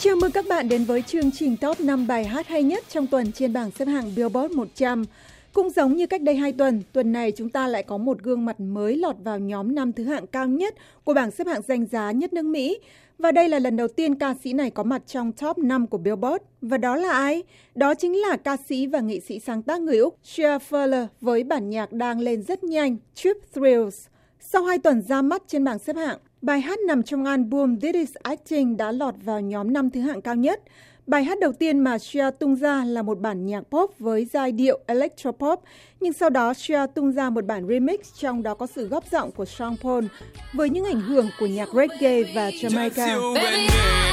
Chào mừng các bạn đến với chương trình top 5 bài hát hay nhất trong tuần trên bảng xếp hạng Billboard 100. Cũng giống như cách đây hai tuần, tuần này chúng ta lại có một gương mặt mới lọt vào nhóm năm thứ hạng cao nhất của bảng xếp hạng danh giá nhất nước Mỹ. Và đây là lần đầu tiên ca sĩ này có mặt trong top 5 của Billboard. Và đó là ai? Đó chính là ca sĩ và nghệ sĩ sáng tác người Úc Shia Furler với bản nhạc đang lên rất nhanh, Trip Thrills. Sau hai tuần ra mắt trên bảng xếp hạng, bài hát nằm trong album This Is Acting đã lọt vào nhóm năm thứ hạng cao nhất. Bài hát đầu tiên mà Sia tung ra là một bản nhạc pop với giai điệu electropop, nhưng sau đó Sia tung ra một bản remix trong đó có sự góp giọng của Sean Paul với những ảnh hưởng của nhạc reggae và Jamaica. Baby,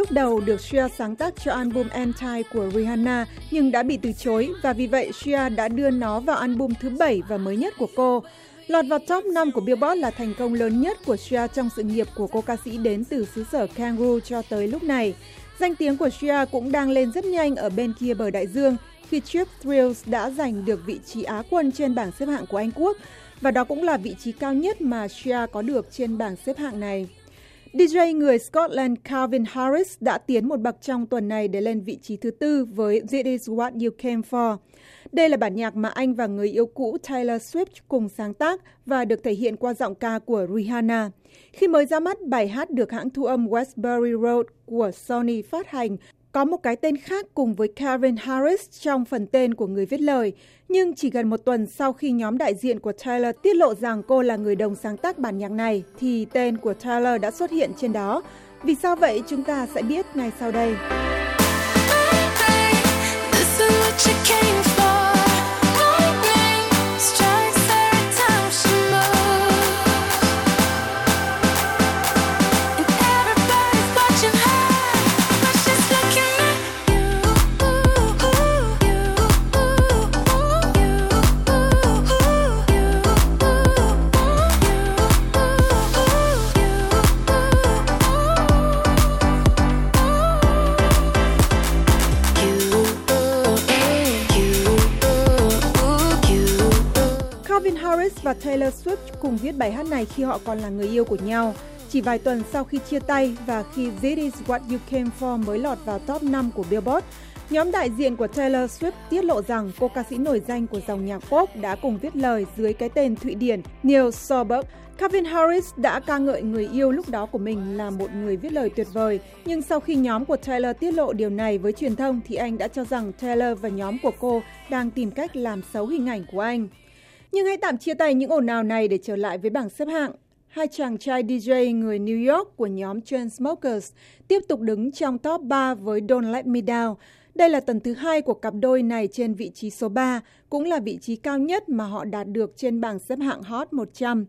lúc đầu được Sia sáng tác cho album Anti của Rihanna, nhưng đã bị từ chối và vì vậy Sia đã đưa nó vào album thứ bảy và mới nhất của cô. Lọt vào top 5 của Billboard là thành công lớn nhất của Sia trong sự nghiệp của cô ca sĩ đến từ xứ sở Kangaroo cho tới lúc này. Danh tiếng của Sia cũng đang lên rất nhanh ở bên kia bờ đại dương khi Trip Thrills đã giành được vị trí Á quân trên bảng xếp hạng của Anh Quốc, và đó cũng là vị trí cao nhất mà Sia có được trên bảng xếp hạng này. DJ người Scotland Calvin Harris đã tiến một bậc trong tuần này để lên vị trí thứ tư với This Is What You Came For. Đây là bản nhạc mà anh và người yêu cũ Taylor Swift cùng sáng tác và được thể hiện qua giọng ca của Rihanna. Khi mới ra mắt, bài hát được hãng thu âm Westbury Road của Sony phát hành có một cái tên khác cùng với Karen Harris trong phần tên của người viết lời. Nhưng chỉ gần một tuần sau khi nhóm đại diện của Taylor tiết lộ rằng cô là người đồng sáng tác bản nhạc này, thì tên của Taylor đã xuất hiện trên đó. Vì sao vậy chúng ta sẽ biết ngay sau đây. This is what you came và Taylor Swift cùng viết bài hát này khi họ còn là người yêu của nhau. Chỉ vài tuần sau khi chia tay và khi This Is What You Came For mới lọt vào top 5 của Billboard, nhóm đại diện của Taylor Swift tiết lộ rằng cô ca sĩ nổi danh của dòng nhạc pop đã cùng viết lời dưới cái tên Thụy Điển Neil Sorberg. Calvin Harris đã ca ngợi người yêu lúc đó của mình là một người viết lời tuyệt vời, nhưng sau khi nhóm của Taylor tiết lộ điều này với truyền thông thì anh đã cho rằng Taylor và nhóm của cô đang tìm cách làm xấu hình ảnh của anh. Nhưng hãy tạm chia tay những ồn ào này để trở lại với bảng xếp hạng. Hai chàng trai DJ người New York của nhóm Chainsmokers tiếp tục đứng trong top 3 với Don't Let Me Down. Đây là tuần thứ hai của cặp đôi này trên vị trí số 3, cũng là vị trí cao nhất mà họ đạt được trên bảng xếp hạng Hot 100.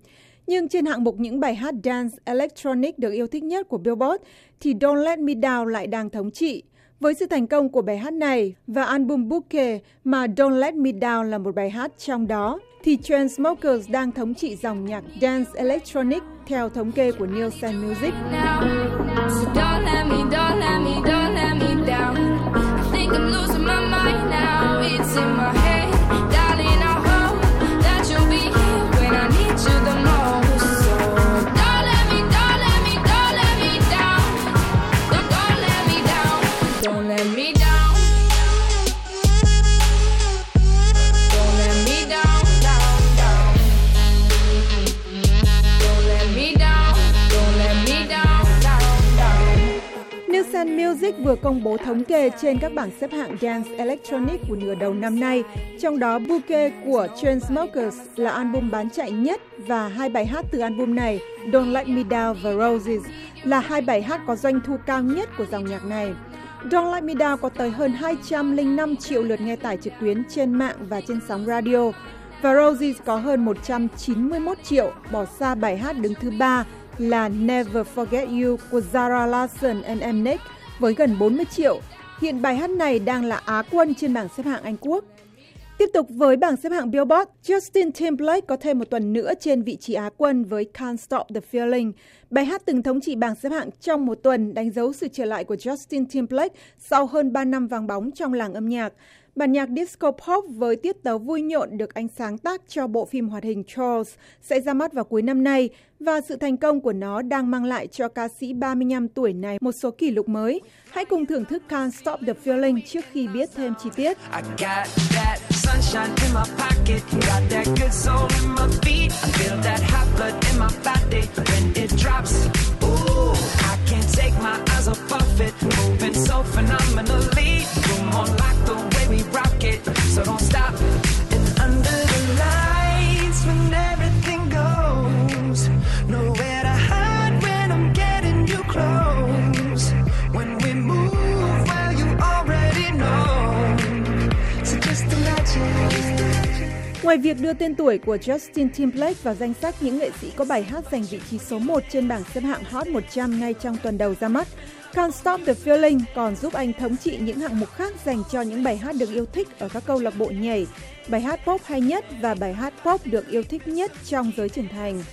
Nhưng trên hạng mục những bài hát dance electronic được yêu thích nhất của Billboard thì Don't Let Me Down lại đang thống trị. Với sự thành công của bài hát này và album Bouquet mà Don't Let Me Down là một bài hát trong đó, thì Chainsmokers đang thống trị dòng nhạc dance electronic theo thống kê của Nielsen Music. Music vừa công bố thống kê trên các bảng xếp hạng Dance Electronic của nửa đầu năm nay, trong đó Bouquet của Chainsmokers là album bán chạy nhất và hai bài hát từ album này, Don't Let Me Down và Roses, là hai bài hát có doanh thu cao nhất của dòng nhạc này. Don't Let Me Down có tới hơn 205 triệu lượt nghe tải trực tuyến trên mạng và trên sóng radio. Và Roses có hơn 191 triệu, bỏ xa bài hát đứng thứ ba là Never Forget You của Zara Larsson and Mnick với gần 40 triệu. Hiện bài hát này đang là Á quân trên bảng xếp hạng Anh Quốc. Tiếp tục với bảng xếp hạng Billboard, Justin Timberlake có thêm một tuần nữa trên vị trí Á quân với Can't Stop the Feeling. Bài hát từng thống trị bảng xếp hạng trong một tuần đánh dấu sự trở lại của Justin Timberlake sau hơn 3 năm vắng bóng trong làng âm nhạc. Bản nhạc disco pop với tiết tấu vui nhộn được anh sáng tác cho bộ phim hoạt hình Charles sẽ ra mắt vào cuối năm nay và sự thành công của nó đang mang lại cho ca sĩ 35 tuổi này một số kỷ lục mới. Hãy cùng thưởng thức Can't Stop the Feeling trước khi biết thêm chi tiết. Ooh, I can't take my eyes off of it, moving so phenomenally. Come on, like the Ngoài việc đưa tên tuổi của Justin Timberlake vào danh sách những nghệ sĩ có bài hát giành vị trí số 1 trên bảng xếp hạng Hot 100 ngay trong tuần đầu ra mắt, Can't Stop the Feeling còn giúp anh thống trị những hạng mục khác dành cho những bài hát được yêu thích ở các câu lạc bộ nhảy, bài hát pop hay nhất và bài hát pop được yêu thích nhất trong giới trưởng thành.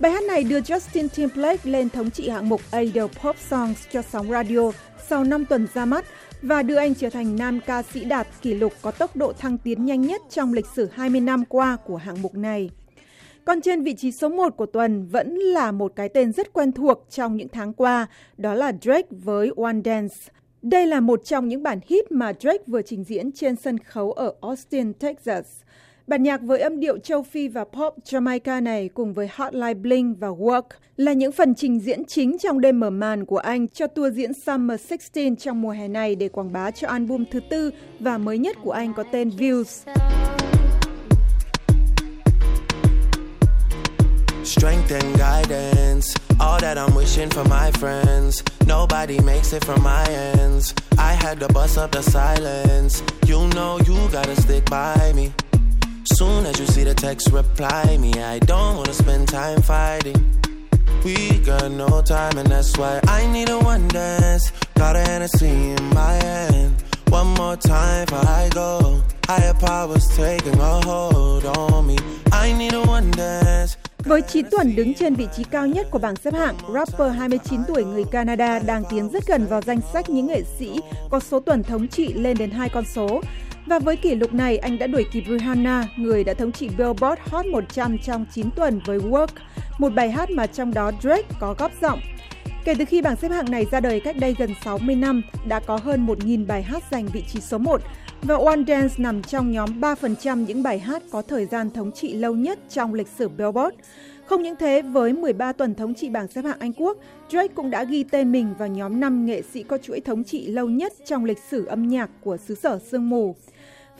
Bài hát này đưa Justin Timberlake lên thống trị hạng mục Adele Pop Songs cho sóng radio sau 5 tuần ra mắt và đưa anh trở thành nam ca sĩ đạt kỷ lục có tốc độ thăng tiến nhanh nhất trong lịch sử 20 năm qua của hạng mục này. Còn trên vị trí số 1 của tuần vẫn là một cái tên rất quen thuộc trong những tháng qua, đó là Drake với One Dance. Đây là một trong những bản hit mà Drake vừa trình diễn trên sân khấu ở Austin, Texas. Bản nhạc với âm điệu châu Phi và pop Jamaica này cùng với Hotline Bling và Work là những phần trình diễn chính trong đêm mở màn của anh cho tour diễn Summer 16 trong mùa hè này để quảng bá cho album thứ tư và mới nhất của anh có tên Views. Strength and guidance, all that I'm wishing for my friends. Nobody makes it from my ends. I had to bust up the silence. You know you gotta stick by me. Soon as you see the text, reply me. I don't wanna spend time fighting. We got no time, and that's why I need a one dance. Got a Hennessy in my hand. One more time before I go. Higher powers taking a hold on me. I need a one dance. Với 9 tuần đứng trên vị trí cao nhất của bảng xếp hạng, rapper 29 tuổi người Canada đang tiến rất gần vào danh sách những nghệ sĩ có số tuần thống trị lên đến hai con số. Và với kỷ lục này, anh đã đuổi kịp Rihanna, người đã thống trị Billboard Hot 100 trong 9 tuần với Work, một bài hát mà trong đó Drake có góp giọng. Kể từ khi bảng xếp hạng này ra đời cách đây gần 60 năm, đã có hơn 1.000 bài hát giành vị trí số 1 và One Dance nằm trong nhóm 3% những bài hát có thời gian thống trị lâu nhất trong lịch sử Billboard. Không những thế, với 13 tuần thống trị bảng xếp hạng Anh Quốc, Drake cũng đã ghi tên mình vào nhóm 5 nghệ sĩ có chuỗi thống trị lâu nhất trong lịch sử âm nhạc của xứ sở sương mù.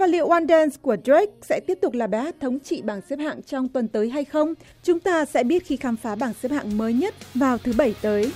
Và liệu One Dance của Drake sẽ tiếp tục là bài hát thống trị bảng xếp hạng trong tuần tới hay không? Chúng ta sẽ biết khi khám phá bảng xếp hạng mới nhất vào thứ Bảy tới.